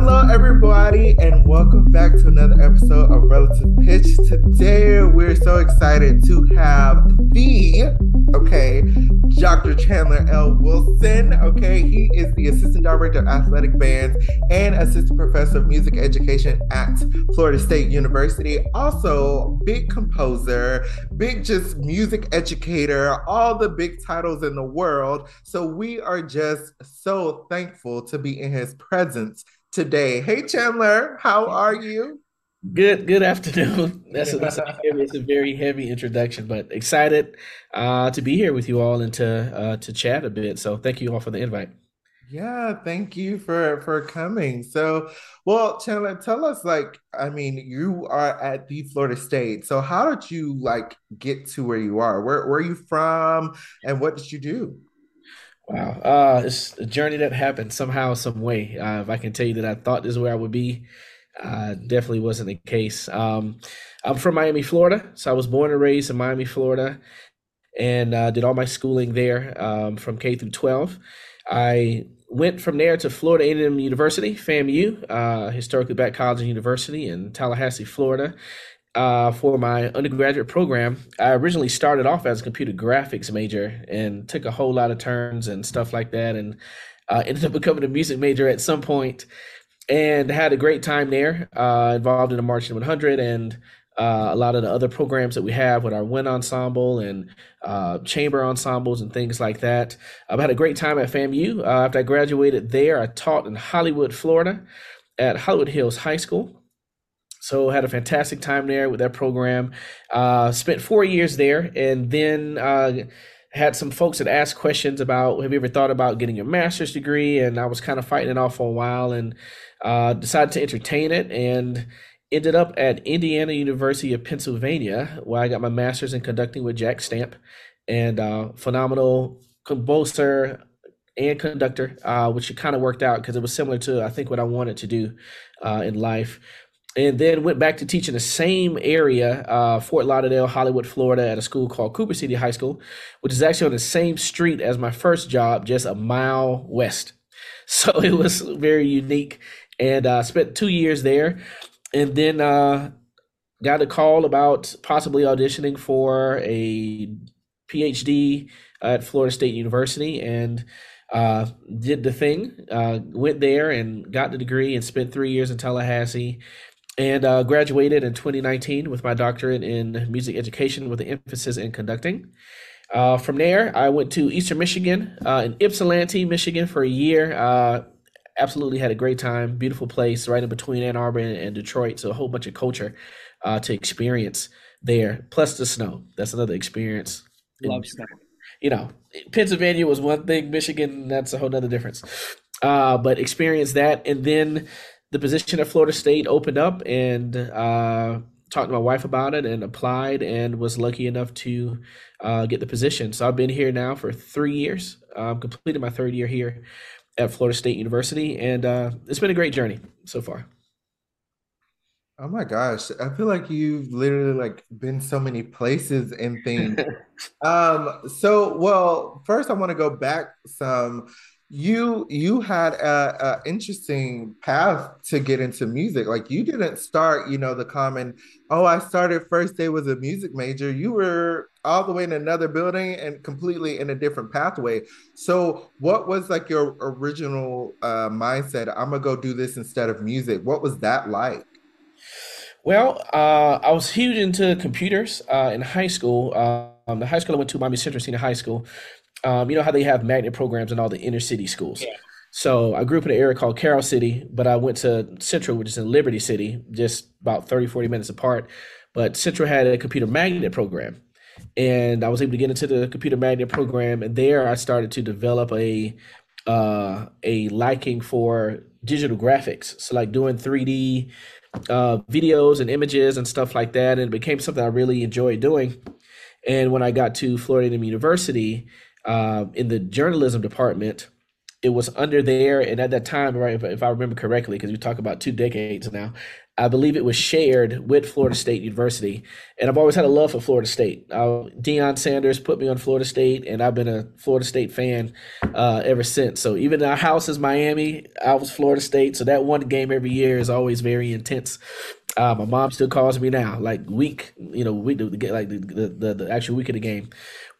Hello, everybody, and welcome back to another episode of Relative Pitch. Today, we're so excited to have the, okay, Dr. Chandler L. Wilson. Okay, he is the Assistant Director of Athletic Bands and Assistant Professor of Music Education at Florida State University. Also, big composer, big just music educator, all the big titles in the world. So, we are just so thankful to be in his presence today. Hey, Chandler, how are you? Good good afternoon. That's a, that's a, heavy, it's a very heavy introduction, but excited uh, to be here with you all and to uh, to chat a bit. So thank you all for the invite. Yeah, thank you for for coming. So, well, Chandler, tell us like, I mean, you are at the Florida State. So, how did you like get to where you are? Where where are you from, and what did you do? Wow, uh, it's a journey that happened somehow, some way. Uh, if I can tell you that I thought this is where I would be, uh, definitely wasn't the case. Um, I'm from Miami, Florida, so I was born and raised in Miami, Florida, and uh, did all my schooling there um, from K through 12. I went from there to Florida A&M University, FAMU, uh, historically black college and university in Tallahassee, Florida, uh, for my undergraduate program, I originally started off as a computer graphics major and took a whole lot of turns and stuff like that, and uh, ended up becoming a music major at some point, and had a great time there. Uh, involved in the Marching 100 and uh, a lot of the other programs that we have with our wind ensemble and uh, chamber ensembles and things like that. I've had a great time at FAMU. Uh, after I graduated there, I taught in Hollywood, Florida, at Hollywood Hills High School so had a fantastic time there with that program. Uh, spent four years there, and then uh, had some folks that asked questions about Have you ever thought about getting your master's degree? And I was kind of fighting it off for a while, and uh, decided to entertain it, and ended up at Indiana University of Pennsylvania, where I got my master's in conducting with Jack Stamp, and uh, phenomenal composer and conductor, uh, which kind of worked out because it was similar to I think what I wanted to do uh, in life and then went back to teach in the same area, uh, Fort Lauderdale, Hollywood, Florida, at a school called Cooper City High School, which is actually on the same street as my first job, just a mile west. So it was very unique, and uh, spent two years there, and then uh, got a call about possibly auditioning for a PhD at Florida State University, and uh, did the thing, uh, went there and got the degree, and spent three years in Tallahassee and uh, graduated in 2019 with my doctorate in music education with an emphasis in conducting. Uh, from there, I went to Eastern Michigan uh, in Ypsilanti, Michigan for a year. Uh, absolutely had a great time. Beautiful place right in between Ann Arbor and, and Detroit. So a whole bunch of culture uh, to experience there, plus the snow. That's another experience. Love snow. You know, Pennsylvania was one thing, Michigan, that's a whole other difference. Uh, but experience that. And then the position at Florida State opened up and uh, talked to my wife about it and applied and was lucky enough to uh, get the position. So I've been here now for three years. Um, completed my third year here at Florida State University, and uh, it's been a great journey so far. Oh my gosh, I feel like you've literally like been so many places and things. um, so well, first I want to go back some you you had a, a, interesting path to get into music. Like you didn't start you know the common oh i started first day was a music major. You were all the way in another building and completely in a different pathway. So what was like your original uh, mindset i'm gonna go do this instead of music what was that like? Well uh, i was huge into computers uh, in high school. Um, the high school i went to miami central senior high school um, you know how they have magnet programs in all the inner city schools. Yeah. So I grew up in an area called Carroll City, but I went to Central, which is in Liberty City, just about 30, 40 minutes apart. But Central had a computer magnet program. And I was able to get into the computer magnet program. And there I started to develop a uh, a liking for digital graphics. So like doing 3D uh, videos and images and stuff like that. And it became something I really enjoyed doing. And when I got to Florida University, uh, in the journalism department, it was under there, and at that time, right, if, if I remember correctly, because we talk about two decades now, I believe it was shared with Florida State University, and I've always had a love for Florida State. Uh, Deion Sanders put me on Florida State, and I've been a Florida State fan uh, ever since. So even our house is Miami, I was Florida State, so that one game every year is always very intense. Uh, my mom still calls me now, like week, you know, week like the, the the actual week of the game.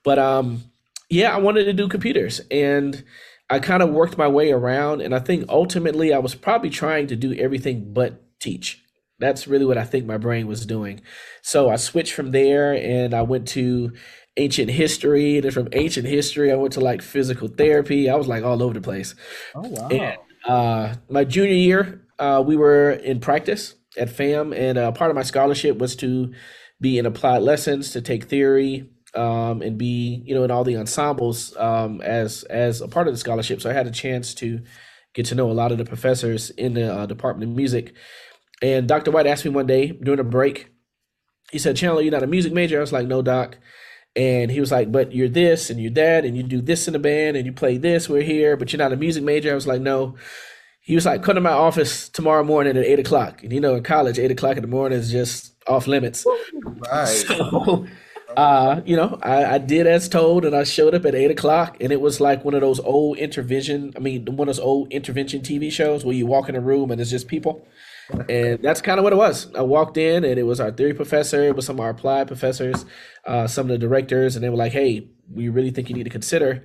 But um, yeah, I wanted to do computers, and I kind of worked my way around, and I think ultimately I was probably trying to do everything but teach. That's really what I think my brain was doing. So I switched from there and I went to ancient history. And then from ancient history, I went to like physical therapy. I was like all over the place. Oh, wow. And, uh, my junior year, uh, we were in practice at FAM, and uh, part of my scholarship was to be in applied lessons, to take theory, um, and be you know in all the ensembles um, as as a part of the scholarship. So I had a chance to get to know a lot of the professors in the uh, Department of Music. And Dr. White asked me one day during a break, he said, Chandler, you're not a music major? I was like, no, doc. And he was like, but you're this and you're that, and you do this in the band and you play this, we're here, but you're not a music major. I was like, no. He was like, come to my office tomorrow morning at eight o'clock. And you know, in college, eight o'clock in the morning is just off limits. Right. So, uh, you know, I, I did as told and I showed up at eight o'clock and it was like one of those old intervention, I mean, one of those old intervention TV shows where you walk in a room and it's just people and that's kind of what it was. I walked in, and it was our theory professor, it was some of our applied professors, uh, some of the directors, and they were like, "Hey, we really think you need to consider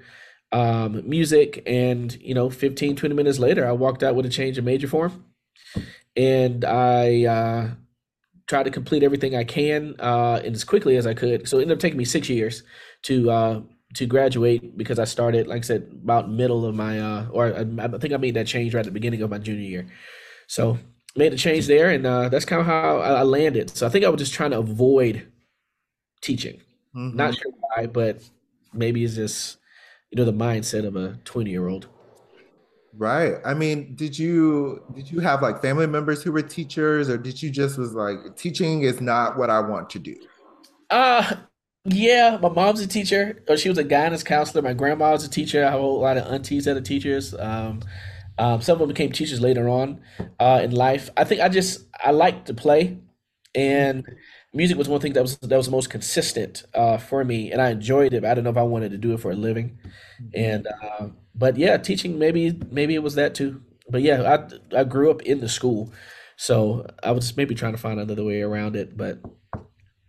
um, music." And you know, 15, 20 minutes later, I walked out with a change of major form, and I uh, tried to complete everything I can uh, and as quickly as I could. So it ended up taking me six years to uh, to graduate because I started, like I said, about middle of my, uh, or I, I think I made that change right at the beginning of my junior year. So made a change there, and uh, that's kind of how I landed. So I think I was just trying to avoid teaching. Mm-hmm. Not sure why, but maybe it's just you know the mindset of a twenty year old. Right. I mean, did you did you have like family members who were teachers, or did you just was like teaching is not what I want to do? Uh yeah, my mom's a teacher. Or she was a guidance counselor. My grandma was a teacher. I have a whole lot of aunties that are teachers. Um, um, some of them became teachers later on uh, in life. I think I just I like to play, and music was one thing that was that was the most consistent uh, for me, and I enjoyed it. I don't know if I wanted to do it for a living, and uh, but yeah, teaching maybe maybe it was that too. But yeah, I I grew up in the school, so I was maybe trying to find another way around it, but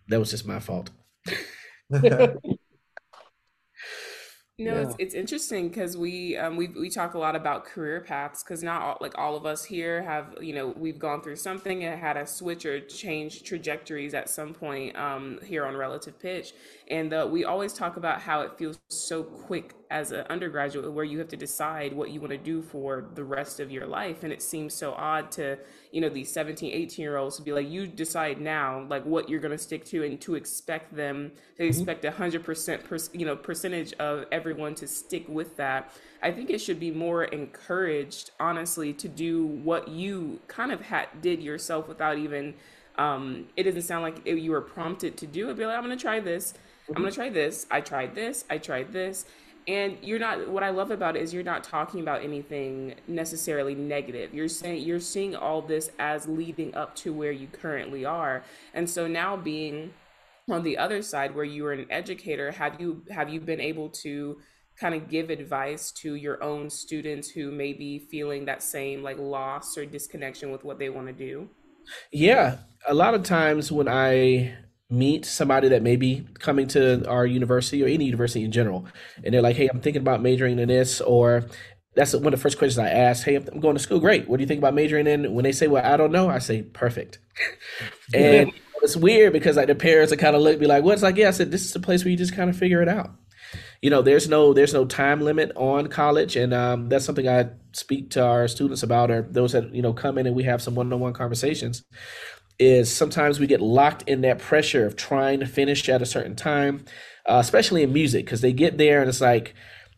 that was just my fault. No, yeah. it's it's interesting because we um we we talk a lot about career paths because not all, like all of us here have you know we've gone through something and had a switch or change trajectories at some point um here on relative pitch and uh, we always talk about how it feels so quick as an undergraduate where you have to decide what you want to do for the rest of your life and it seems so odd to you know these 17 18 year olds to be like you decide now like what you're going to stick to and to expect them to mm-hmm. expect a hundred percent you know percentage of everyone to stick with that. I think it should be more encouraged honestly to do what you kind of had did yourself without even um, it doesn't sound like you were prompted to do it be like i'm going to try this. I'm going to try this. I tried this. I tried this and you're not what i love about it is you're not talking about anything necessarily negative. You're saying you're seeing all this as leading up to where you currently are. And so now being on the other side where you are an educator have you have you been able to kind of give advice to your own students who may be feeling that same like loss or disconnection with what they want to do? Yeah. A lot of times when i meet somebody that may be coming to our university or any university in general, and they're like, "Hey, I'm thinking about majoring in this," or that's one of the first questions I ask. Hey, I'm going to school. Great. What do you think about majoring in? When they say, "Well, I don't know," I say, "Perfect." and it's weird because like the parents are kind of look be like, "What's well, like?" Yeah, I said, "This is a place where you just kind of figure it out." You know, there's no there's no time limit on college, and um, that's something I speak to our students about, or those that you know come in and we have some one-on-one conversations is sometimes we get locked in that pressure of trying to finish at a certain time, uh, especially in music, because they get there and it's like,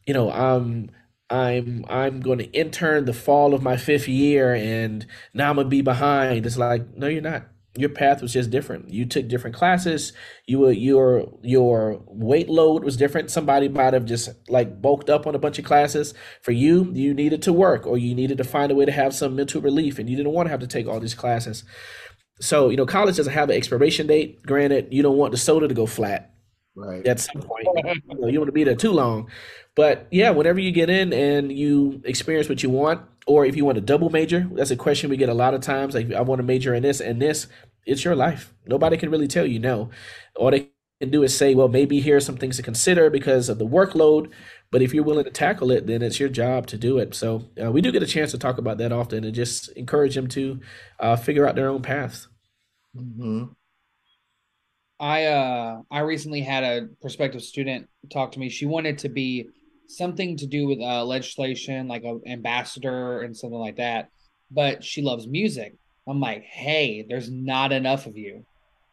you know, I'm I'm I'm going to intern the fall of my fifth year, and now I'm gonna be behind. It's like, no, you're not. your path was just different. You took different classes. You were your your weight load was different. Somebody might have just like bulked up on a bunch of classes. For you, you needed to work or you needed to find a way to have some mental relief, and you didn't want to have to take all these classes. So you know, college doesn't have an expiration date. Granted, you don't want the soda to go flat. Right. At some point, you, know, you don't want to be there too long. But yeah, whenever you get in and you experience what you want, or if you want a double major, that's a question we get a lot of times. Like, I want to major in this and this. It's your life. Nobody can really tell you no. All they can do is say, well, maybe here are some things to consider because of the workload. But if you're willing to tackle it, then it's your job to do it. So uh, we do get a chance to talk about that often and just encourage them to uh, figure out their own paths. Mm-hmm. I uh I recently had a prospective student talk to me. She wanted to be something to do with uh, legislation, like an ambassador and something like that. But she loves music. I'm like, hey, there's not enough of you.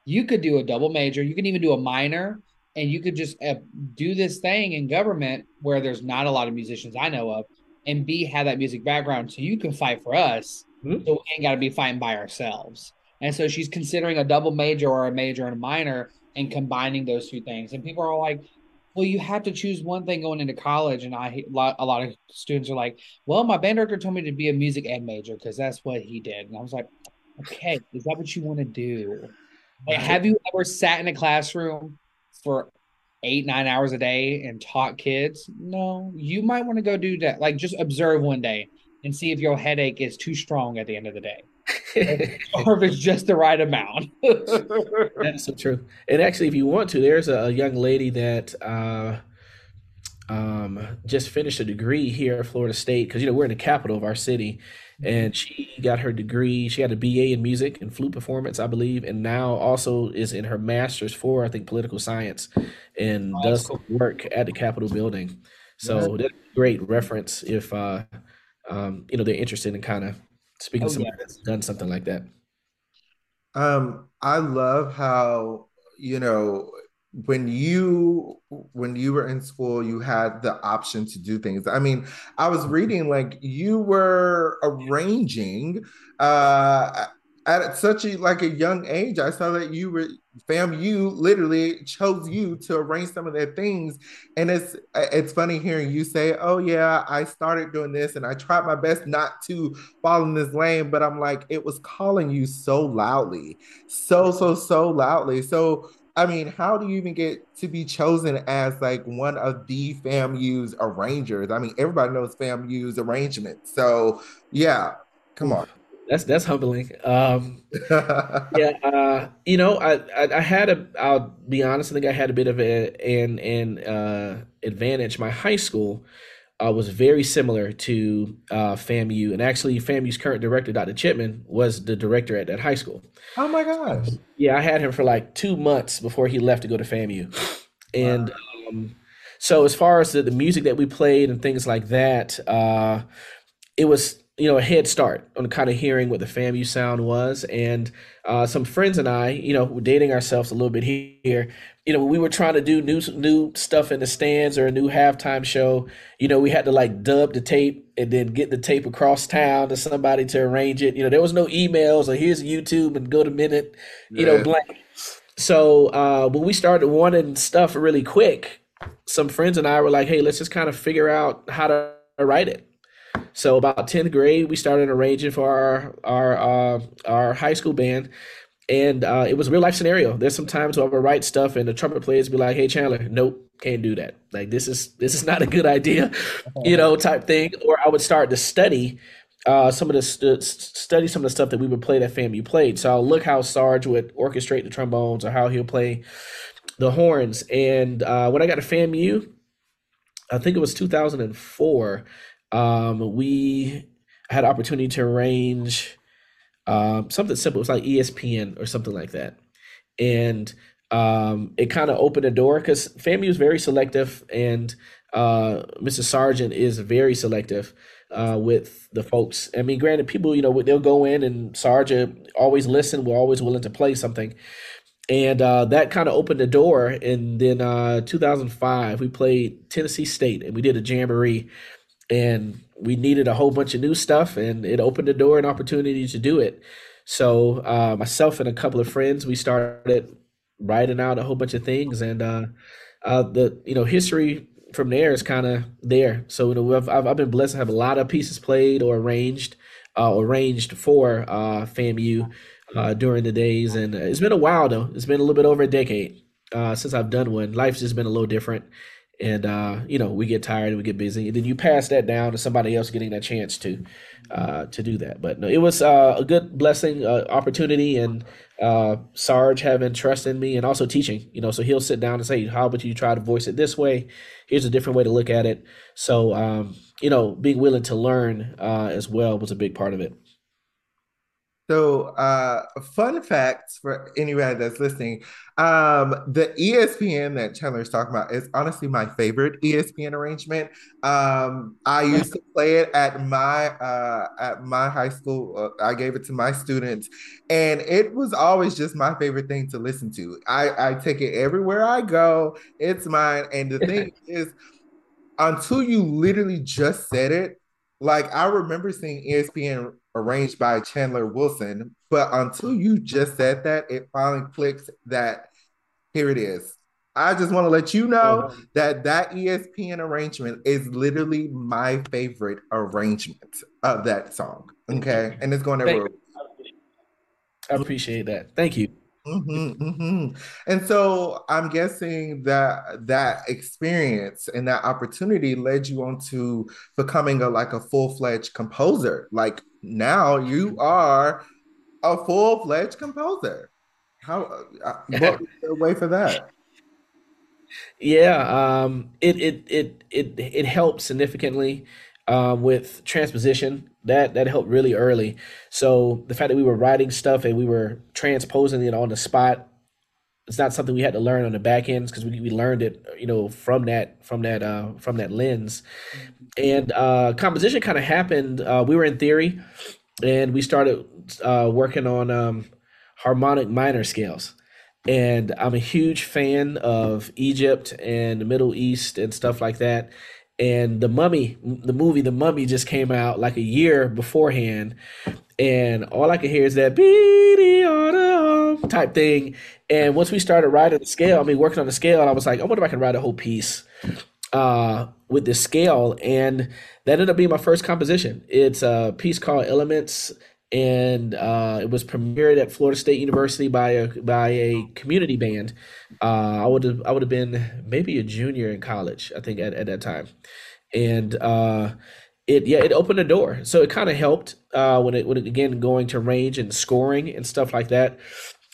You could do a double major. You can even do a minor, and you could just uh, do this thing in government where there's not a lot of musicians I know of, and B have that music background, so you can fight for us. Mm-hmm. So we ain't got to be fighting by ourselves. And so she's considering a double major or a major and a minor and combining those two things. And people are like, well, you have to choose one thing going into college. And I, a lot of students are like, well, my band director told me to be a music ed major because that's what he did. And I was like, okay, is that what you want to do? Like, have you ever sat in a classroom for eight, nine hours a day and taught kids? No, you might want to go do that. Like, just observe one day and see if your headache is too strong at the end of the day. or if it's just the right amount. That's so true. And actually, if you want to, there's a, young lady that uh, um, just finished a degree here at Florida State because you know we're in the capital of our city, and she got her degree. She had a BA in music and flute performance, I believe, and now also is in her master's for I think political science, and does work at the Capitol building. So that's a great reference if uh, um, you know they're interested in kind of Speaking oh, of somebody yeah. that's done something like that. Um, I love how you know when you when you were in school you had the option to do things. I mean i was reading like you were arranging uh at such a like a young age i saw that you were FAMU literally chose you to arrange some of their things. And it's it's funny hearing you say oh yeah i started doing this and i tried my best not to fall in this lane but i'm like it was calling you so loudly so so so loudly. So I mean, how do you even get to be chosen as like one of the FAMU's arrangers? I mean, everybody knows FAMU's arrangement. So yeah, come on. That's that's humbling. Um, yeah, uh, you know, I, I, I had a. I'll be honest. I think I had a bit of a, an an uh, advantage. My high school uh, was very similar to uh, FAMU, and actually, FAMU's current director, Dr. Chipman, was the director at that high school. Oh my gosh! Yeah, I had him for like two months before he left to go to FAMU, and wow. um, so as far as the, the music that we played and things like that, uh, it was you know a head start on kind of hearing what the FAMU sound was, and uh, some friends and I, you know, were dating ourselves a little bit here. You know, we were trying to do new new stuff in the stands or a new halftime show. You know, we had to like dub the tape and then get the tape across town to somebody to arrange it. You know, there was no emails or here's YouTube and go to minute. You yeah. know, blank. So uh, when we started wanting stuff really quick, some friends and I were like, "Hey, let's just kind of figure out how to write it." So about 10th grade, we started arranging for our our uh, our high school band, and uh, it was a real life scenario. There's some times where I would write stuff, and the trumpet players be like, "Hey Chandler, nope, can't do that. Like this is this is not a good idea, you know, type thing." Or I would start to study uh, some of the st- study some of the stuff that we would play that FAMU played. So I'll look how Sarge would orchestrate the trombones or how he'll play the horns. And uh, when I got to FAMU, I think it was 2004 um, we had opportunity to arrange um, something simple. It was like ESPN or something like that, and um, it kind of opened a door because FAMU is very selective, and uh. Sargent is very selective uh, with the folks. I mean, granted, people, you know, they'll go in and Sargent always listen. We're always willing to play something. And uh, that kind of opened the door. And then uh, 2005, we played Tennessee State and we did a jamboree and we needed a whole bunch of new stuff and it opened the door and opportunity to do it So uh, myself and a couple of friends, we started writing out a whole bunch of things, and uh, uh, the you know history from there is kind of there. So you know, I've, I've been blessed to have a lot of pieces played or arranged, uh, arranged for uh, FAMU uh, during the days, and it's been a while though. It's been a little bit over a decade since I've done one. Life's just been a little different, and uh, you know, we get tired and we get busy, and then you pass that down to somebody else getting that chance to uh, to do that. But no, it was uh, a good blessing, uh, opportunity, and uh, Sarge having trust in me and also teaching. You know, so he'll sit down and say, "How about you try to voice it this way? Here's a different way to look at it." So, um, you know, being willing to learn uh, as well was a big part of it. So, uh, fun facts for anybody that's listening. Um, the ESPN that Chandler's talking about is honestly my favorite ESPN arrangement. Um, I used to play it at my uh, at my high school. Uh, I gave it to my students, and it was always just my favorite thing to listen to. I, I take it everywhere I go. It's mine. And the thing is, until you literally just said it, like I remember seeing ESPN arranged by Chandler Wilson. But until you just said that, it finally clicks that here it is. I just want to let you know uh-huh. that that ESPN arrangement is literally my favorite arrangement of that song. Okay, and it's going everywhere. I appreciate that. Thank you. Mm-hmm, mm-hmm. And so I'm guessing that that experience and that opportunity led you on to becoming a like a full fledged composer. Like now you are a full fledged composer. How? Uh, what was the way for that? Yeah, um, it it it it it helped significantly um, with transposition. That that helped really early. So the fact that we were writing stuff and we were transposing it on the spot, it's not something we had to learn on the back ends because we, we learned it, you know, from that from that uh, from that lens. And uh, composition kind of happened. Uh, we were in theory, and we started uh, working on um, harmonic minor scales. And I'm a huge fan of Egypt and the Middle East and stuff like that and the mummy the movie the mummy just came out like a year beforehand. And all i could hear is that type thing. And once we started writing the scale i mean working on the scale and i was like i wonder if i can write a whole piece uh, with this scale. And that ended up being my first composition. It's a piece called elements and uh, it was premiered at Florida State University by a by a community band. Uh, I would have I would have been maybe a junior in college, I think at, at that time, and uh, it yeah it opened a door. So it kind of helped uh, when it when it again going to range and scoring and stuff like that.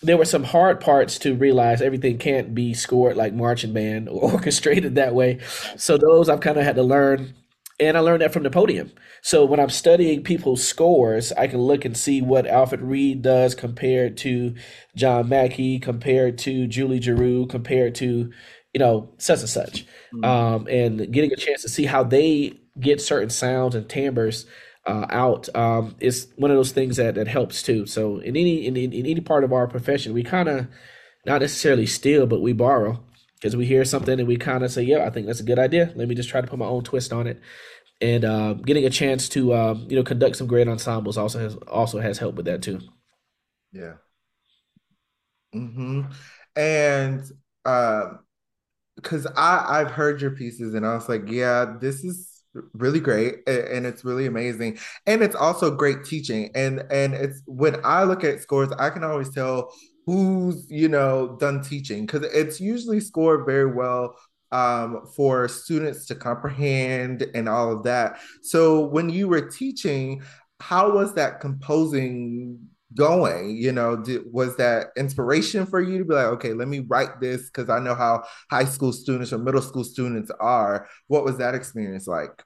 There were some hard parts to realize everything can't be scored like marching band or orchestrated that way. So those I've kind of had to learn and I learned that from the podium. So when I'm studying people's scores, I can look and see what Alfred Reed does compared to John Mackey, compared to Julie Giroux, compared to you know such and such, mm-hmm. um, and getting a chance to see how they get certain sounds and timbres uh, out um, is one of those things that that helps too. So in any in, in any part of our profession, we kind of not necessarily steal, but we borrow because we hear something and we kind of say, "Yeah, I think that's a good idea. Let me just try to put my own twist on it." And uh, getting a chance to uh, you know conduct some great ensembles also has also has helped with that too. Yeah. Hmm. And um, because I I've heard your pieces and I was like, yeah, this is really great and it's really amazing and it's also great teaching and and it's when i look at scores i can always tell who's you know done teaching because it's usually scored very well um, for students to comprehend and all of that. So when you were teaching how was that composing going? You know did, was that inspiration for you to be like okay let me write this because i know how high school students or middle school students are. What was that experience like?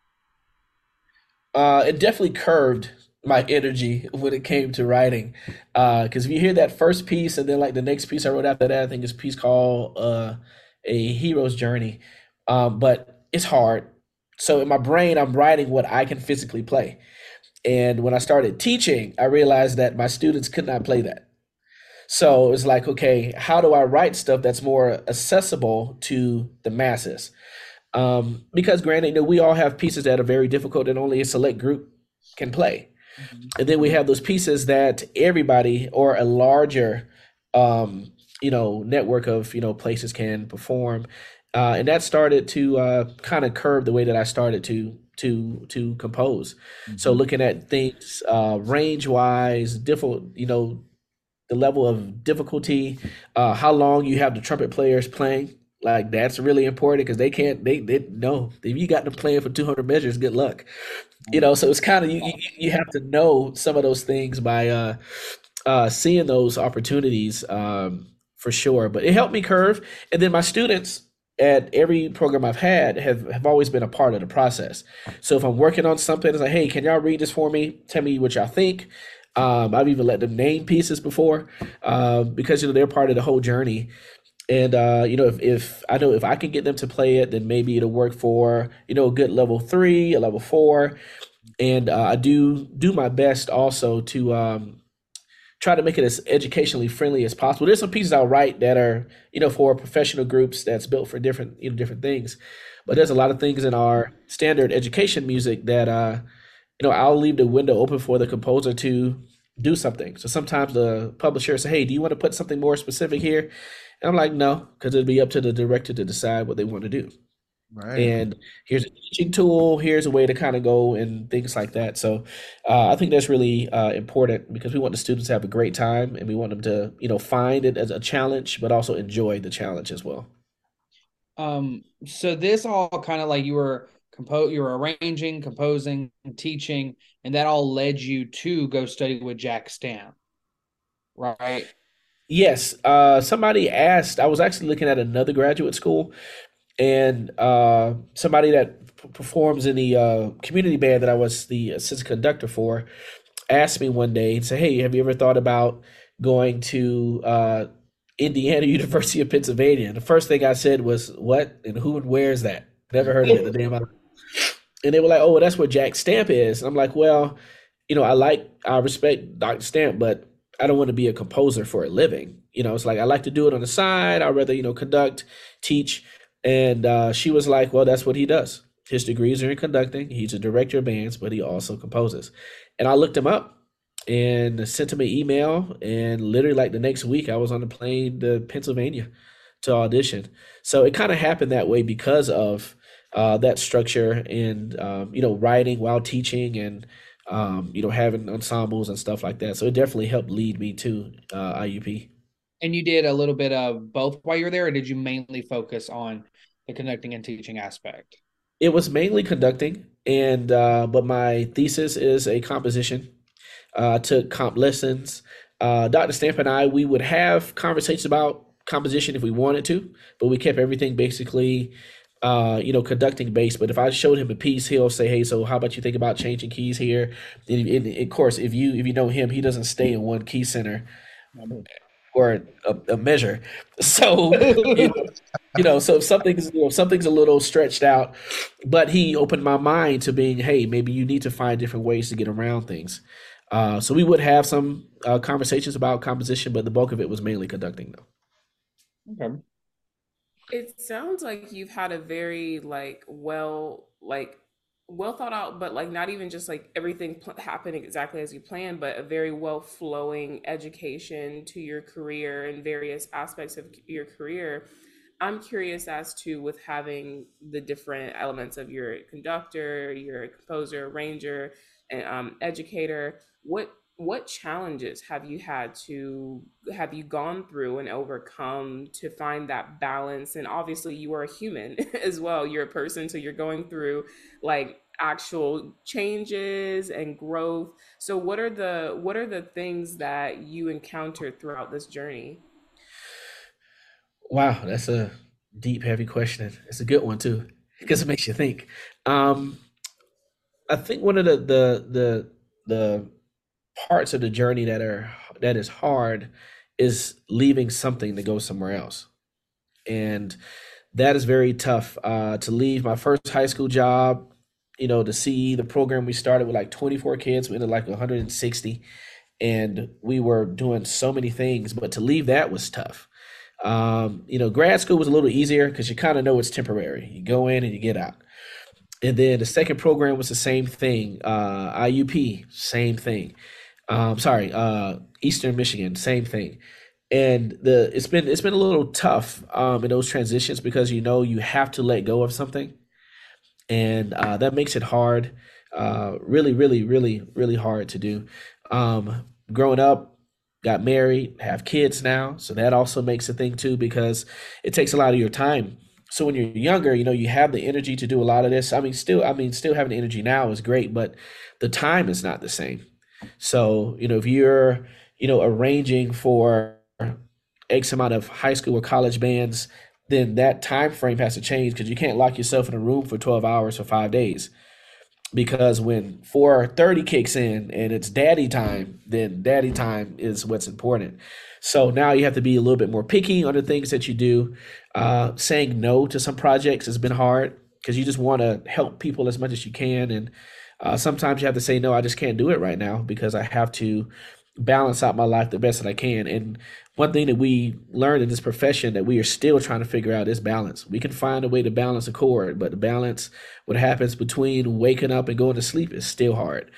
Uh, it definitely curved my energy when it came to writing. Because uh, if you hear that first piece and then like the next piece I wrote after that, I think it's piece called uh, A Hero's Journey. Um, but it's hard. So in my brain, I'm writing what I can physically play. And when I started teaching, I realized that my students could not play that. So it's like, okay, how do I write stuff that's more accessible to the masses? Um, because granted, you know, we all have pieces that are very difficult and only a select group can play. Mm-hmm. And then we have those pieces that everybody or a larger, um, you know, network of, you know, places can perform. Uh, and that started to uh, kind of curb the way that I started to to to compose. Mm-hmm. So looking at things uh, range wise, difficult, you know, the level of difficulty, uh, how long you have the trumpet players playing. Like that's really important because they can't. They they know If you got them playing for two hundred measures, good luck. You know, so it's kind of you, you. You have to know some of those things by uh, uh, seeing those opportunities um, for sure. But it helped me curve, and then my students at every program I've had have, have always been a part of the process. So if I'm working on something, it's like, hey, can y'all read this for me? Tell me what y'all think. Um, I've even let them name pieces before uh, because you know they're part of the whole journey. And uh, you know, if, if I know if I can get them to play it, then maybe it'll work for you know a good level three, a level four, and uh, I do do my best also to um, try to make it as educationally friendly as possible. There's some pieces I'll write that are you know for professional groups that's built for different you know different things, but there's a lot of things in our standard education music that uh, you know, I'll leave the window open for the composer to do something. So sometimes the publisher say, "Hey, do you want to put something more specific here?" And I'm like, "No," because it'll be up to the director to decide what they want to do. Right. And here's a teaching tool. Here's a way to kind of go and things like that. So uh, I think that's really uh, important because we want the students to have a great time and we want them to, you know, find it as a challenge, but also enjoy the challenge as well. Um. So this all kind of like you were compose you're arranging composing teaching and that all led you to go study with jack stamp right yes uh somebody asked i was actually looking at another graduate school and uh somebody that p- performs in the uh community band that i was the assistant conductor for asked me one day and said hey have you ever thought about going to uh indiana university of pennsylvania and the first thing i said was what and who and where is that Never heard of it. The damn and they were like, "Oh, well, that's where Jack Stamp is." And I'm like, "Well, you know, I like, I respect Dr. Stamp, but I don't want to be a composer for a living. You know, it's like I like to do it on the side. I'd rather, you know, conduct, teach." And uh, she was like, "Well, that's what he does. His degrees are in conducting. He's a director of bands, but he also composes." And I looked him up and sent him an email, and literally like the next week, I was on the plane to Pennsylvania to audition. So it kind of happened that way because of uh, that structure and um, you know writing while teaching and um, you know having ensembles and stuff like that. So it definitely helped lead me to uh, IUP. And you did a little bit of both while you were there, or did you mainly focus on the conducting and teaching aspect? It was mainly conducting, and uh, but my thesis is a composition. Uh, took comp lessons. Uh, Dr. Stamp and I, we would have conversations about composition if we wanted to, but we kept everything basically uh, you know, conducting bass. But if I showed him a piece, he'll say, "Hey, so how about you think about changing keys here?" And, and, and of course, if you if you know him, he doesn't stay in one key center or a, a measure. So you, know, you know, so if something's you know something's a little stretched out, but he opened my mind to being, "Hey, maybe you need to find different ways to get around things." Uh, so we would have some uh, conversations about composition, but the bulk of it was mainly conducting, though. Okay. It sounds like you've had a very like well like well thought out, but like not even just like everything pl- happened exactly as you planned, but a very well flowing education to your career and various aspects of your career. I'm curious as to with having the different elements of your conductor, your composer, arranger, and um, educator. What what challenges have you had to have you gone through and overcome to find that balance? And obviously you are a human as well. You're a person so you're going through like actual changes and growth. So what are the what are the things that you encountered throughout this journey? Wow that's a deep heavy question. It's a good one too. Because it makes you think. Um i think one of the the the the parts of the journey that are that is hard is leaving something to go somewhere else and that is very tough uh, to leave my first high school job you know to see the program we started with like 24 kids we ended like 160 and we were doing so many things but to leave that was tough um, you know grad school was a little easier because you kind of know it's temporary you go in and you get out And then the second program was the same thing. Uh, IUP, same thing. Um, sorry, uh, Eastern Michigan, same thing. And the it's been it's been a little tough um, in those transitions because you know you have to let go of something, and uh, that makes it hard. Uh, really, really, really, really hard to do. Um, growing up, got married, have kids now, so that also makes a thing too because it takes a lot of your time. So when you're younger, you know you have the energy to do a lot of this. I mean, still, I mean, still having the energy now is great, but the time is not the same. So you know if you're you know arranging for X amount of high school or college bands, then that time frame has to change because you can't lock yourself in a room for 12 hours for five days because when 4:30 kicks in and it's daddy time, then daddy time is what's important. So now you have to be a little bit more picky on the things that you do. Uh, saying no to some projects has been hard because you just want to help people as much as you can, and uh, sometimes you have to say no. I just can't do it right now because I have to balance out my life the best that I can. And one thing that we learned in this profession that we are still trying to figure out is balance. We can find a way to balance a chord, but the balance, what happens between waking up and going to sleep is still hard.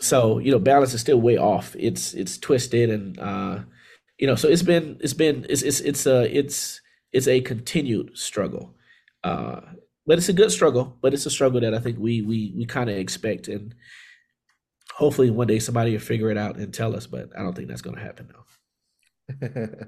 So, you know, balance is still way off. It's it's twisted and uh you know, so it's been it's been it's it's it's a it's it's a continued struggle. Uh but it's a good struggle, but it's a struggle that I think we we we kind of expect and hopefully one day somebody will figure it out and tell us, but I don't think that's going to happen though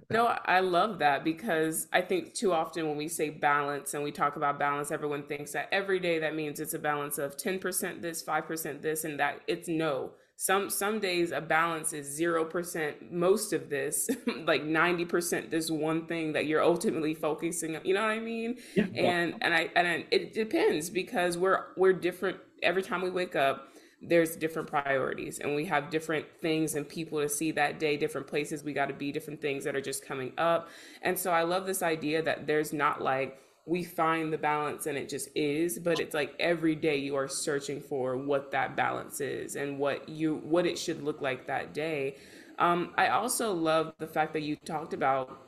no, I love that because I think too often when we say balance and we talk about balance, everyone thinks that every day that means it's a balance of 10% this, 5% this, and that it's no. Some some days a balance is zero percent most of this, like 90% this one thing that you're ultimately focusing on. You know what I mean? Yeah. And and I and I, it depends because we're we're different every time we wake up there's different priorities and we have different things and people to see that day different places we got to be different things that are just coming up and so i love this idea that there's not like we find the balance and it just is but it's like every day you are searching for what that balance is and what you what it should look like that day. Um, i also love the fact that you talked about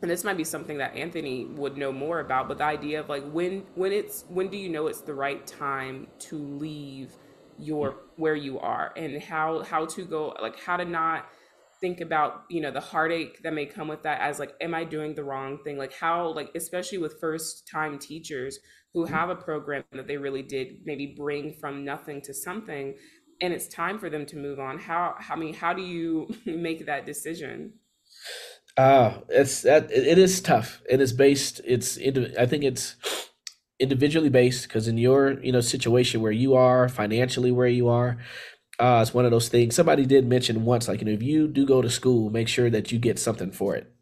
and this might be something that anthony would know more about but the idea of like when when it's when do you know it's the right time to leave your where you are and how how to go like how to not think about you know the heartache that may come with that as like am i doing the wrong thing? Like how like especially with first time teachers who mm-hmm. have a program that they really did maybe bring from nothing to something and it's time for them to move on. How, how i mean how do you make that decision? Uh it's that it is tough. It is based it's i think it's individually based because in your you know situation where you are financially where you are uh, it's one of those things. Somebody did mention once like you know if you do go to school make sure that you get something for it.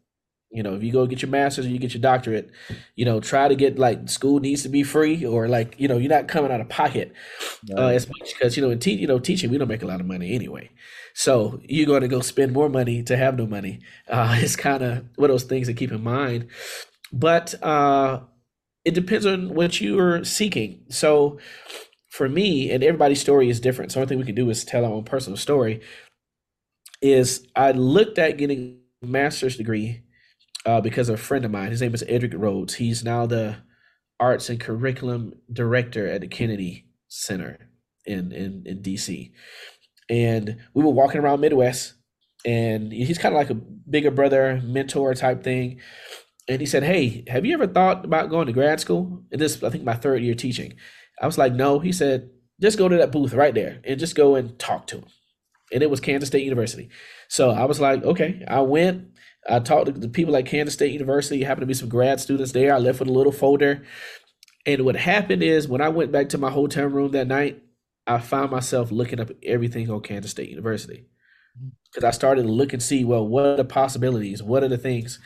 You know if you go get your master's or you get your doctorate you know try to get like school needs to be free or like you know you're not coming out of pocket uh, as much because you know in te- you know teaching we don't make a lot of money anyway. So you're going to go spend more money to have no money. Uh, it's kind of one of those things to keep in mind. But uh it depends on what you are seeking. So for me, and everybody's story is different. So the only thing we can do is tell our own personal story. Is I looked at getting a master's degree uh, because of a friend of mine. His name is Edric Rhodes. He's now the arts and curriculum director at the Kennedy Center in in, in DC. And we were walking around Midwest, and he's kind of like a bigger brother, mentor type thing and he said, "Hey, have you ever thought about going to grad school?" And this, I think, my third year teaching. I was like, "No." He said, "Just go to that booth right there and just go and talk to him." And it was Kansas State University. So I was like, "Okay." I went. I talked to the people at Kansas State University. Happened to be some grad students there. I left with a little folder. And what happened is when I went back to my hotel room that night, I found myself looking up everything on Kansas State University because I started to look and see, well, what are the possibilities? What are the things?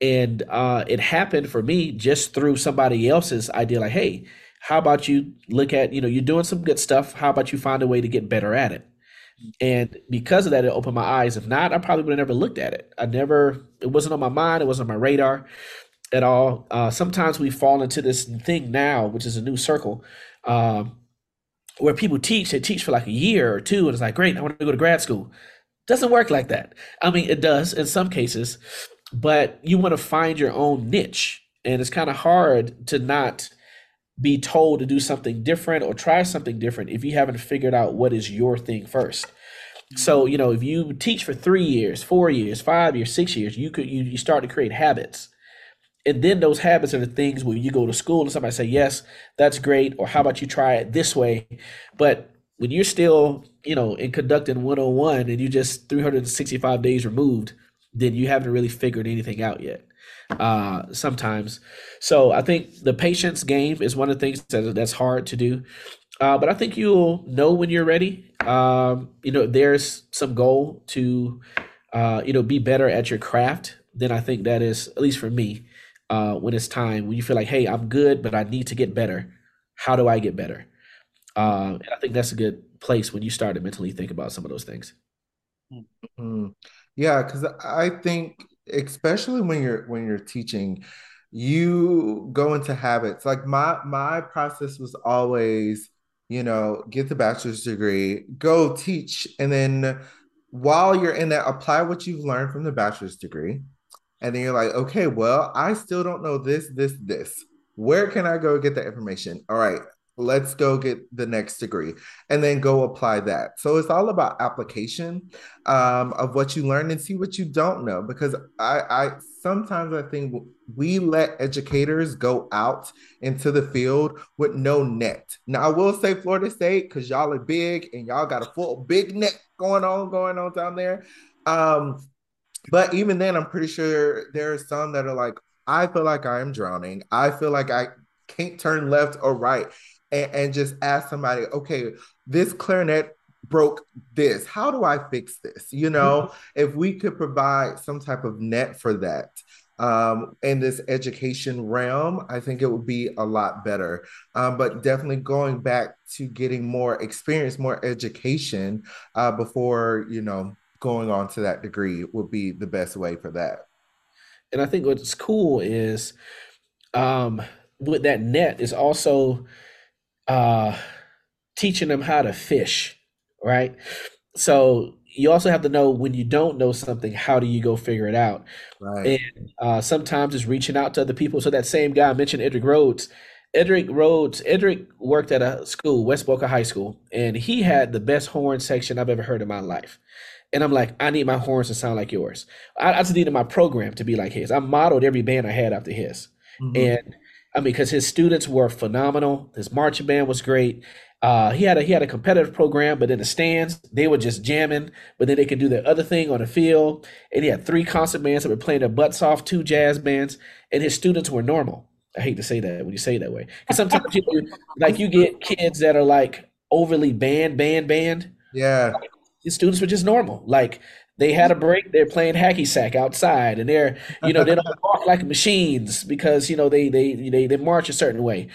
and uh, it happened for me just through somebody else's idea like hey how about you look at you know you're doing some good stuff. How about you find a way to get better at it? And because of that it opened my eyes. If not i probably would have never looked at it. I never it wasn't on my mind. It wasn't on my radar at all. Uh, sometimes we fall into this thing now which is a new circle um, where people teach they teach for like a year or two and it's like great i want to go to grad school. Doesn't work like that. I mean it does in some cases but you want to find your own niche and it's kind of hard to not be told to do something different or try something different if you haven't figured out what is your thing first. So, mm-hmm. you know, if you teach for three years, four years, five years, six years, you could you, you start to create habits. And then those habits are the things where you go to school and somebody say, Yes, that's great, or how about you try it this way? But when you're still, you know, in conducting 101 and you just 365 days removed, then you haven't really figured anything out yet. Uh, sometimes. So I think the patience game is one of the things that, that's hard to do. Uh, but I think you'll know when you're ready. Um, you know, there's some goal to, uh, you know, be better at your craft. Then I think that is, at least for me, uh, when it's time, when you feel like, hey, I'm good, but I need to get better. How do I get better? Uh, and I think that's a good place when you start to mentally think about some of those things. Mm-hmm. Yeah, because I think especially when you're when you're teaching, you go into habits. Like my my process was always, you know, get the bachelor's degree, go teach, and then while you're in that, apply what you've learned from the bachelor's degree. And then you're like, okay, well, I still don't know this, this, this. Where can I go get the information? All right, let's go get the next degree and then go apply that. So it's all about application um, of what you learn and see what you don't know because I, I sometimes i think we let educators go out into the field with no net. Now i will say florida state because y'all are big and y'all got a full big net going on going on down there. Um, but even then i'm pretty sure there are some that are like i feel like i am drowning. I feel like i can't turn left or right and, and just ask somebody, okay, this clarinet broke this. How do I fix this? You know, mm-hmm. if we could provide some type of net for that um, in this education realm, I think it would be a lot better. Um, but definitely going back to getting more experience, more education uh, before, you know, going on to that degree would be the best way for that. And I think what's cool is um, with that net is also uh, teaching them how to fish, right? So you also have to know when you don't know something, how do you go figure it out? Right. And uh, sometimes it's reaching out to other people. So that same guy I mentioned, Edric Rhodes. Edric Rhodes, Edric worked at a school, West Boca High School, and he had the best horn section I've ever heard in my life. And I'm like, I need my horns to sound like yours. I, I just needed my program to be like his. I modeled every band I had after his. Mm-hmm. And I mean, because his students were phenomenal. His marching band was great. Uh, he had a he had a competitive program, but in the stands they were just jamming. But then they could do their other thing on the field. And he had three concert bands that were playing their butts off, two jazz bands, and his students were normal. I hate to say that when you say that way, because sometimes you like you get kids that are like overly band, band, band. Yeah, his students were just normal. Like they had a break. They're playing hacky sack outside, and they're you know they don't walk like machines because you know they they they they march a certain way,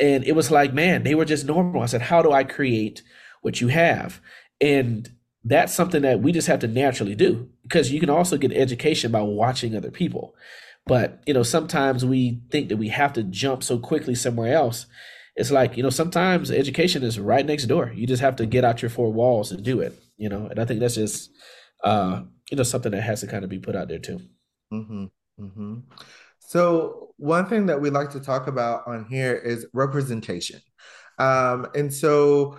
and it was like man they were just normal. I said, how do I create what you have? And that's something that we just have to naturally do because you can also get education by watching other people. But you know sometimes we think that we have to jump so quickly somewhere else. It's like you know sometimes education is right next door. You just have to get out your four walls and do it. You know, and I think that's just uh, you know, something that has to kind of be put out there too. Mm-hmm. Mm-hmm. So one thing that we like to talk about on here is representation. Um, and so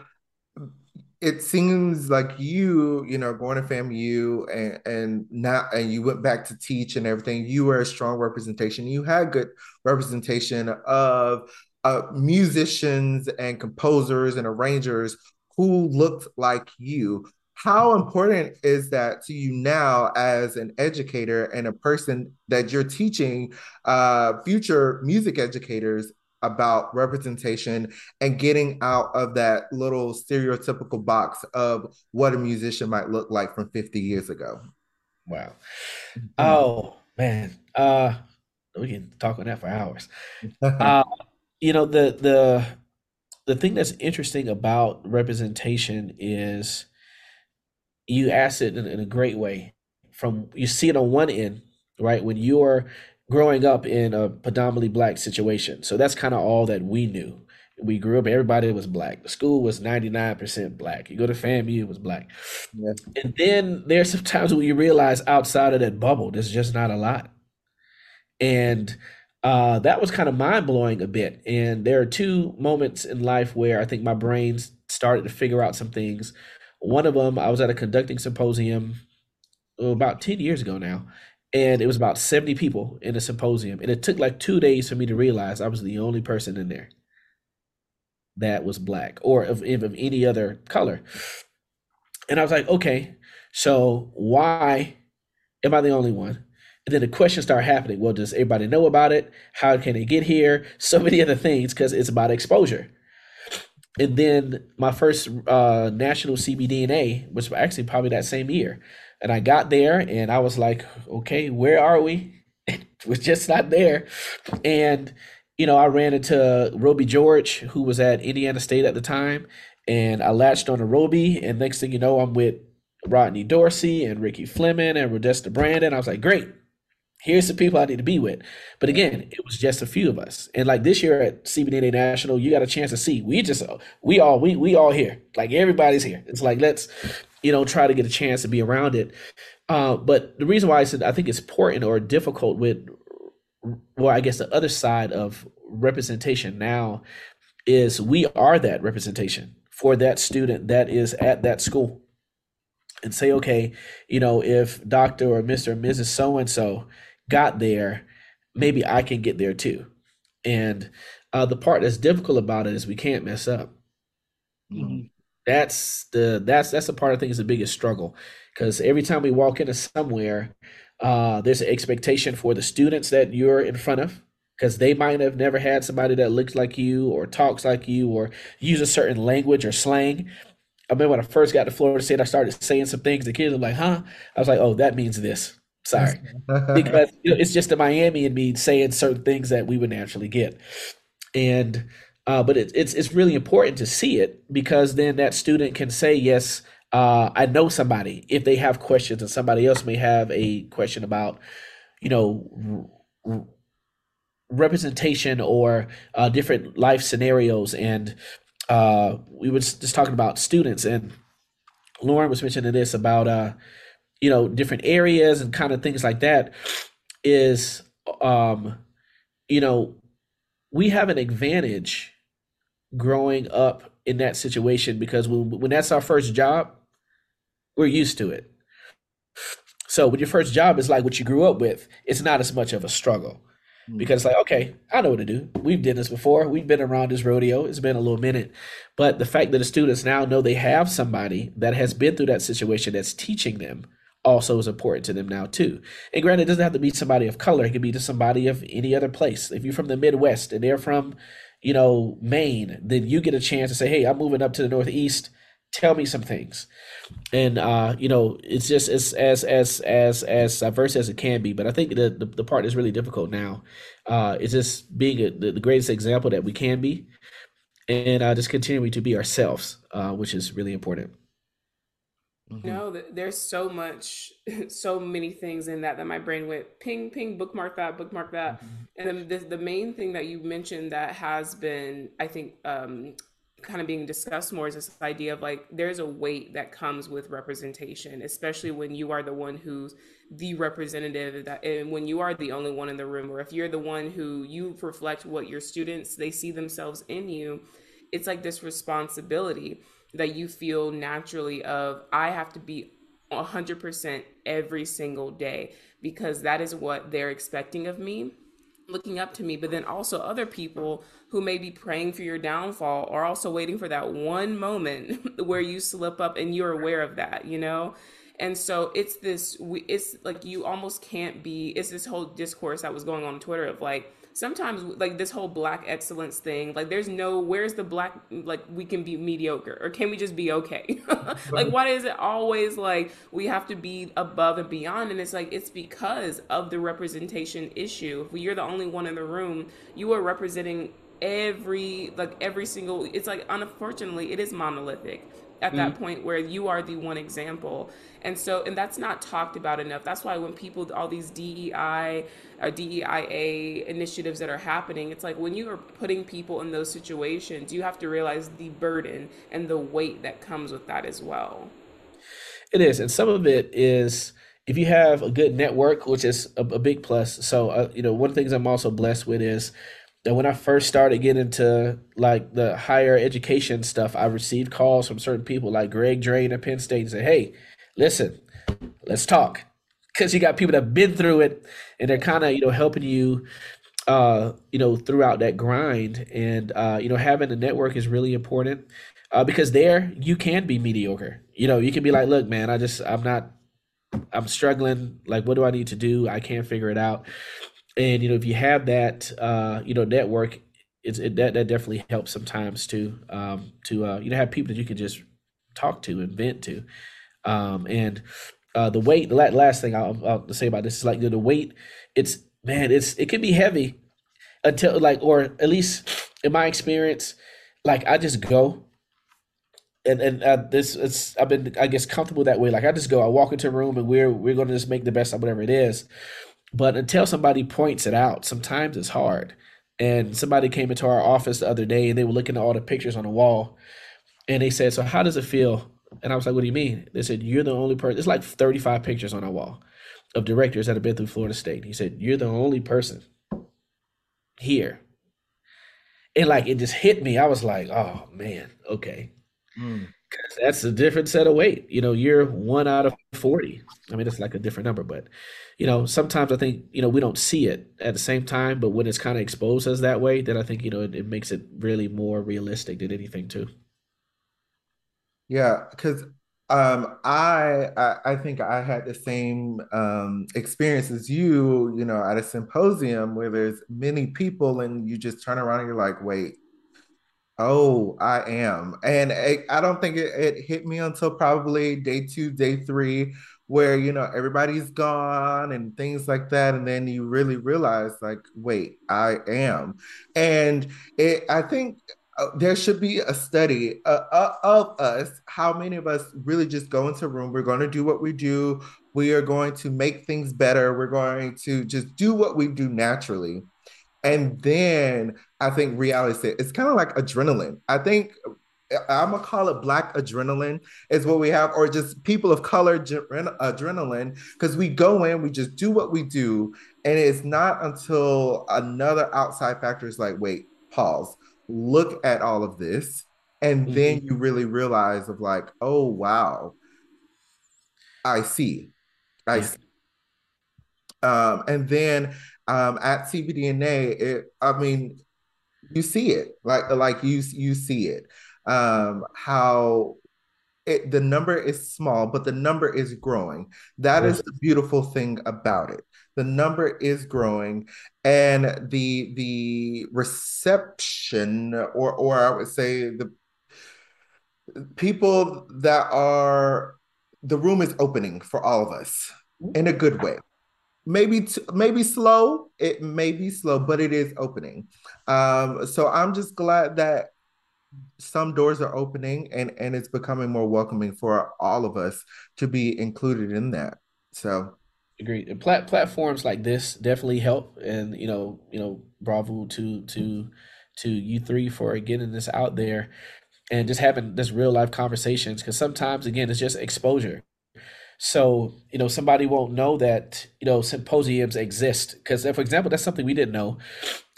it seems like you, you know, going to FAMU and and now and you went back to teach and everything. You were a strong representation. You had good representation of uh, musicians and composers and arrangers who looked like you how important is that to you now as an educator and a person that you're teaching uh, future music educators about representation and getting out of that little stereotypical box of what a musician might look like from 50 years ago? Wow. Mm-hmm. oh man. Uh we can talk on that for hours. Uh, you know the the the thing that's interesting about representation is you ask it in, in a great way. From you see it on one end, right? When you're growing up in a predominantly black situation. So that's kind of all that we knew. We grew up, everybody was black. The school was 99% black. You go to FAMU, it was black. Yeah. And then there's some times when you realize outside of that bubble, there's just not a lot. And uh, that was kind of mind blowing a bit. And there are two moments in life where I think my brain started to figure out some things. One of them, I was at a conducting symposium oh, about 10 years ago now, and it was about 70 people in a symposium. And it took like two days for me to realize I was the only person in there that was black or of, of any other color. And I was like, okay, so why am I the only one? And then the questions start happening. Well, does everybody know about it? How can they get here? So many other things because it's about exposure. And then my first uh, national CBDNA was actually probably that same year. And I got there and I was like, okay, where are we? It was just not there. And, you know, I ran into Roby George, who was at Indiana State at the time. And I latched on to Roby. And next thing you know, I'm with Rodney Dorsey and Ricky Fleming and Rodesta Brandon. I was like, great, here's the people I need to be with. But again, it was just a few of us. And like this year at CBDNA National, you got a chance to see. We just we all we we all here. Like everybody's here. It's like let's you know try to get a chance to be around it. Uh, but the reason why I said I think it's important or difficult with well, I guess the other side of representation now is we are that representation for that student that is at that school and say, okay, you know, if Dr. or Mr. or Mrs. So and so got there, maybe I can get there too. And uh, the part that's difficult about it is we can't mess up. Mm-hmm. That's the that's that's the part I think is the biggest struggle because every time we walk into somewhere, uh, there's an expectation for the students that you're in front of because they might have never had somebody that looks like you or talks like you or use a certain language or slang. I remember when I first got to Florida State, I started saying some things. The kids were like, "Huh?" I was like, "Oh, that means this." Sorry, because you know, it's just the Miami and me saying certain things that we would naturally get, and uh, but it, it's it's really important to see it because then that student can say, "Yes, uh, I know somebody." If they have questions, and somebody else may have a question about, you know. R- representation or uh, different life scenarios and uh, we were just talking about students and lauren was mentioning this about uh, you know different areas and kind of things like that is um you know we have an advantage growing up in that situation because when, when that's our first job we're used to it. So when your first job is like what you grew up with it's not as much of a struggle mm. because like okay i know what to do. We've done this before. We've been around this rodeo. It's been a little minute. But the fact that the students now know they have somebody that has been through that situation that's teaching them also is important to them now too. And granted, it doesn't have to be somebody of color; it could be to somebody of any other place. If you're from the Midwest and they're from, you know, Maine, then you get a chance to say, "Hey, I'm moving up to the Northeast. Tell me some things." And uh, you know, it's just as as as as as diverse as it can be. But I think the the, the part that's really difficult now uh, is just being a, the, the greatest example that we can be, and uh, just continuing to be ourselves, uh, which is really important. Mm-hmm. No, there's so much, so many things in that that my brain went ping, ping, bookmark that, bookmark that. Mm-hmm. And then the, the main thing that you mentioned that has been, I think, um, kind of being discussed more is this idea of like there's a weight that comes with representation, especially when you are the one who's the representative that and when you are the only one in the room or if you're the one who you reflect what your students they see themselves in you it's like this responsibility that you feel naturally of I have to be 100% every single day because that is what they're expecting of me looking up to me. But then also other people who may be praying for your downfall are also waiting for that one moment where you slip up and you're aware of that you know? And so it's this it's like you almost can't be it's this whole discourse that was going on, on twitter of like sometimes like this whole black excellence thing like there's no where's the black like we can be mediocre or can we just be okay? Like why is it always like we have to be above and beyond? And it's like it's because of the representation issue. If you're the only one in the room you are representing every like every single it's like unfortunately it is monolithic at that mm point where you are the one example. And so and that's not talked about enough. That's why when people all these dei or deia initiatives that are happening it's like when you are putting people in those situations you have to realize the burden and the weight that comes with that as well. It is. And some of it is if you have a good network, which is a, a big plus. So, uh, you know, one of the things I'm also blessed with is that when I first started getting into like the higher education stuff, I received calls from certain people like Greg Drane at Penn State and say, "Hey, listen, let's talk," because you got people that've been through it and they're kind of you know helping you uh, you know, throughout that grind. And, uh, you know, having a network is really important uh, because there you can be mediocre. You know, you can be like, look, man, I just, I'm not, I'm struggling. Like, what do I need to do? I can't figure it out. And, you know, if you have that, uh, you know, network, it's, it, that, that definitely helps sometimes too, um, to, uh, you know, have people that you can just talk to and vent to. Um, and, uh, the weight, the last thing I'll, I'll say about this is like the, the weight, it's, man, it's it can be heavy until like, or at least in my experience, like I just go. And and uh, this it's I've been I guess comfortable that way. Like I just go, I walk into a room and we're we're going to just make the best of whatever it is. But until somebody points it out, sometimes it's hard. And somebody came into our office the other day and they were looking at all the pictures on the wall, and they said, "So how does it feel?" And I was like, "What do you mean?" They said, "You're the only person." It's like 35 pictures on our wall of directors that have been through Florida State. He said, You're the only person here. And like it just hit me. I was like, Oh man, okay. Mm. That's a different set of weight. You know, you're one out of 40. I mean, it's like a different number, but you know, sometimes I think, you know, we don't see it at the same time, but when it's kind of exposed as that way, then I think, you know, it, it makes it really more realistic than anything too. Yeah, because um, I, I, I think I had the same um, experience as you, you know, at a symposium where there's many people and you just turn around and you're like, wait, oh, I am. And I, I don't think it, it hit me until probably day two, day three, where, you know, everybody's gone and things like that. And then you really realize, like, wait, I am. And it, I think uh, there should be a study uh, uh, of us how many of us really just go into a room we're going to do what we do we are going to make things better we're going to just do what we do naturally and then i think reality it's kind of like adrenaline. I think i'm gonna call it black adrenaline is what we have or just people of color adrenaline because we go in we just do what we do and it's not until another outside factor is like wait pause look at all of this and mm-hmm. then you really realize of like oh wow. I see. I see. Um, and then um, at cbdna it i mean you see it like like you you see it um, how it, the number is small, but the number is growing. That is the beautiful thing about it. The number is growing, and the the reception, or or I would say the people that are the room is opening for all of us in a good way. Maybe t- maybe slow. It may be slow, but it is opening. Um, so I'm just glad that some doors are opening and and it's becoming more welcoming for all of us to be included in that so agreed Plat- platforms like this definitely help and you know you know bravo to to to you three for getting this out there and just having this real life conversations because sometimes again it's just exposure so you know somebody won't know that you know symposiums exist because for example that's something we didn't know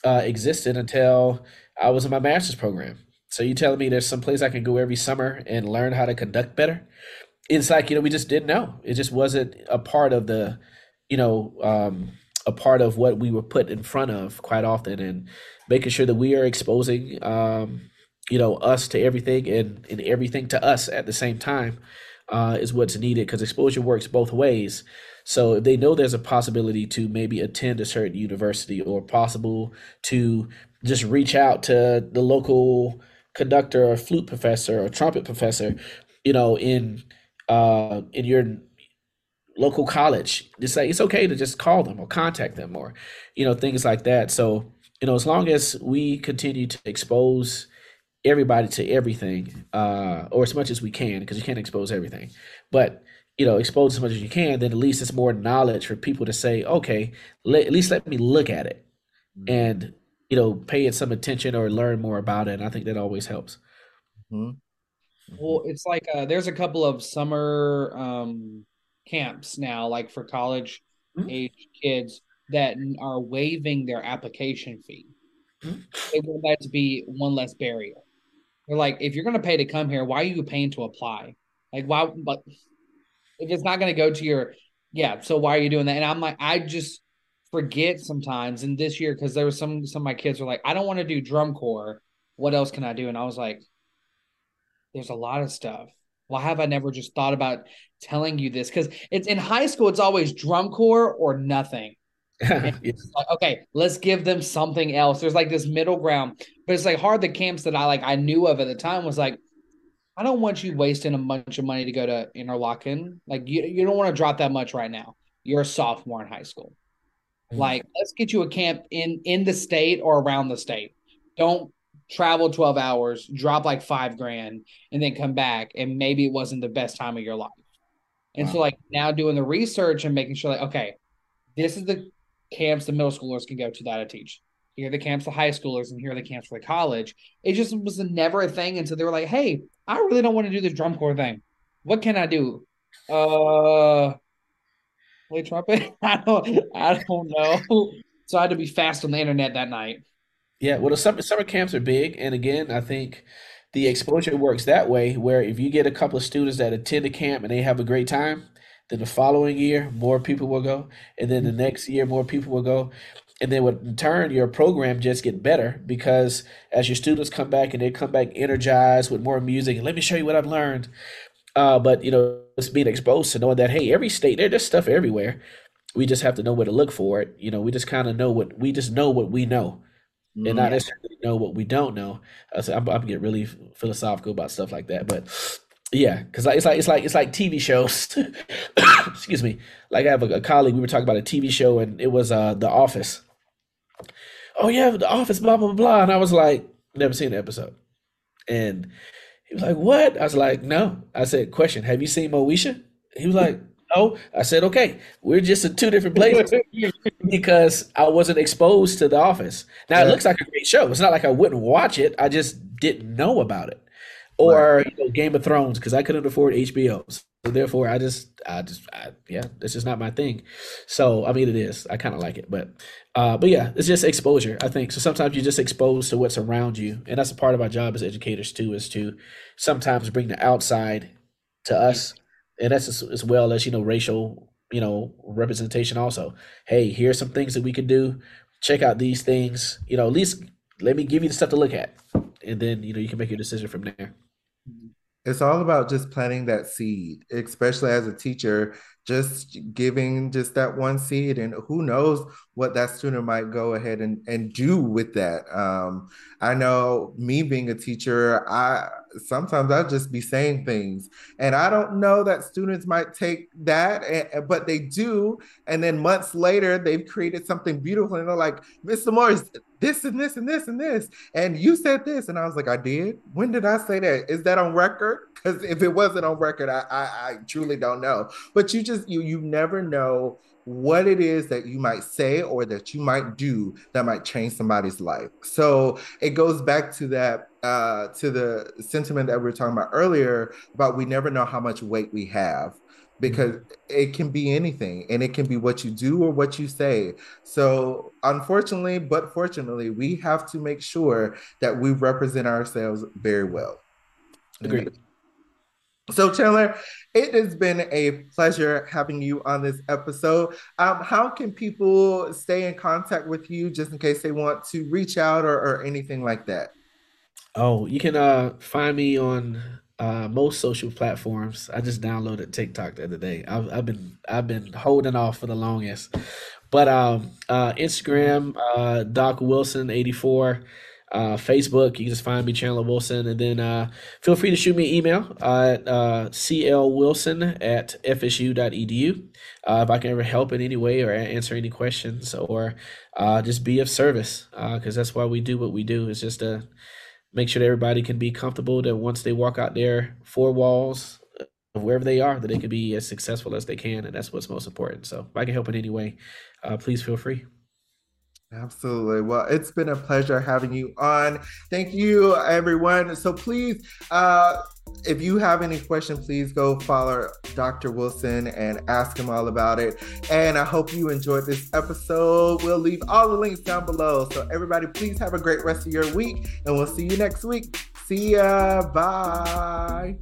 uh, existed until i was in my master's program so you telling me there's some place I can go every summer and learn how to conduct better? It's like, you know, we just didn't know. It just wasn't a part of the, you know, um, a part of what we were put in front of quite often and making sure that we are exposing um, you know, us to everything and, and everything to us at the same time uh, is what's needed because exposure works both ways. So if they know there's a possibility to maybe attend a certain university or possible to just reach out to the local conductor or flute professor or trumpet professor, you know, in uh, in your local college, just say it's okay to just call them or contact them or, you know, things like that. So, you know, as long as we continue to expose everybody to everything, uh, or as much as we can, because you can't expose everything, but you know, expose as much as you can, then at least it's more knowledge for people to say, okay, let, at least let me look at it. Mm-hmm. And you know, pay it some attention or learn more about it. And I think that always helps. Mm-hmm. Well, it's like uh, there's a couple of summer um, camps now, like for college mm-hmm. age kids that are waiving their application fee. Mm-hmm. They want that to be one less barrier. They're like, if you're going to pay to come here, why are you paying to apply? Like, why? But if it's not going to go to your, yeah. So why are you doing that? And I'm like, I just forget sometimes. And this year, because there was some some of my kids were like, I don't want to do drum corps. What else can I do? And I was like, there's a lot of stuff. Why have I never just thought about telling you this? Because it's in high school, it's always drum corps or nothing. yes. like, okay, let's give them something else. There's like this middle ground, but it's like hard. The camps that I like I knew of at the time was like, I don't want you wasting a bunch of money to go to Interlochen. Like you, you don't want to drop that much right now. You're a sophomore in high school. Mm-hmm. Like, let's get you a camp in in the state or around the state. Don't travel 12 hours, drop like five grand, and then come back. And maybe it wasn't the best time of your life. And wow. so, like, now doing the research and making sure, like, okay, this is the camps the middle schoolers can go to that I teach. Here are the camps the high schoolers, and here are the camps for the college. It just was never a thing until they were like, hey, I really don't want to do this drum corps thing. What can I do? Uh, play trumpet? I don't, I don't know. So I had to be fast on the internet that night. Yeah, well, the summer summer camps are big, and again, I think the exposure works that way. Where if you get a couple of students that attend a camp and they have a great time, then the following year more people will go, and then the next year more people will go, and then in turn your program just get better because as your students come back and they come back energized with more music and let me show you what I've learned. Uh, but you know, it's being exposed to knowing that hey, every state there, there's stuff everywhere. We just have to know where to look for it. You know, we just kind of know what we just know what we know and not necessarily know what we don't know. Uh, so I'm, I'm get really philosophical about stuff like that, but yeah, because like, it's like it's like it's like TV shows. Excuse me. Like I have a, a, colleague. We were talking about a TV show, and it was uh The Office. Oh yeah, The Office. Blah blah blah. And I was like, never seen the episode. And he was like, "What?" I was like, "No." I said, "Question: Have you seen Moesha?" He was like, no. I said, okay, we're just in two different places because I wasn't exposed to The Office. Now, it looks like a great show. It's not like I wouldn't watch it. I just didn't know about it. Or right. you know, Game of Thrones because I couldn't afford HBO. So therefore, I just, I just, I, yeah, this is not my thing. So I mean, it is. I kind of like it, but, uh, but yeah, it's just exposure. I think so. Sometimes you're just exposed to what's around you, and that's a part of our job as educators too, is to sometimes bring the outside to us and that's as, as well as you know racial you know representation also hey here's some things that we can do check out these things you know at least let me give you the stuff to look at and then you know you can make your decision from there it's all about just planting that seed especially as a teacher just giving just that one seed and who knows what that student might go ahead and, and do with that. Um, i know me being a teacher i sometimes i'll just be saying things and i don't know that students might take that but they do and then months later they've created something beautiful and they're like mr morris this and this and this and this. And you said this and i was like i did? When did i say that? Is that on record? Because if it wasn't on record I, I i truly don't know. But you just you you never know what it is that you might say or that you might do that might change somebody's life. So it goes back to that uh, to the sentiment that we were talking about earlier about we never know how much weight we have because it can be anything and it can be what you do or what you say. So, unfortunately, but fortunately, we have to make sure that we represent ourselves very well. Agreed. So, Chandler, it has been a pleasure having you on this episode. Um, how can people stay in contact with you just in case they want to reach out or, or anything like that? Oh, you can uh, find me on uh, most social platforms. I just downloaded TikTok the other day. I've, I've been I've been holding off for the longest, but um, uh, Instagram uh, Doc Wilson eighty four uh, Facebook. You can just find me, Chandler Wilson, and then uh, feel free to shoot me an email at uh, clwilson at fsu.edu uh, if I can ever help in any way or answer any questions or uh, just be of service because uh, that's why we do what we do It's just to make sure that everybody can be comfortable that once they walk out there four walls of wherever they are that they can be as successful as they can and that's what's most important so if i can help in any way uh, please feel free Absolutely. Well, it's been a pleasure having you on. Thank you, everyone. So please, uh, if you have any questions, please go follow Dr. Wilson and ask him all about it. And I hope you enjoyed this episode. We'll leave all the links down below. So everybody, please have a great rest of your week, and we'll see you next week. See ya. Bye.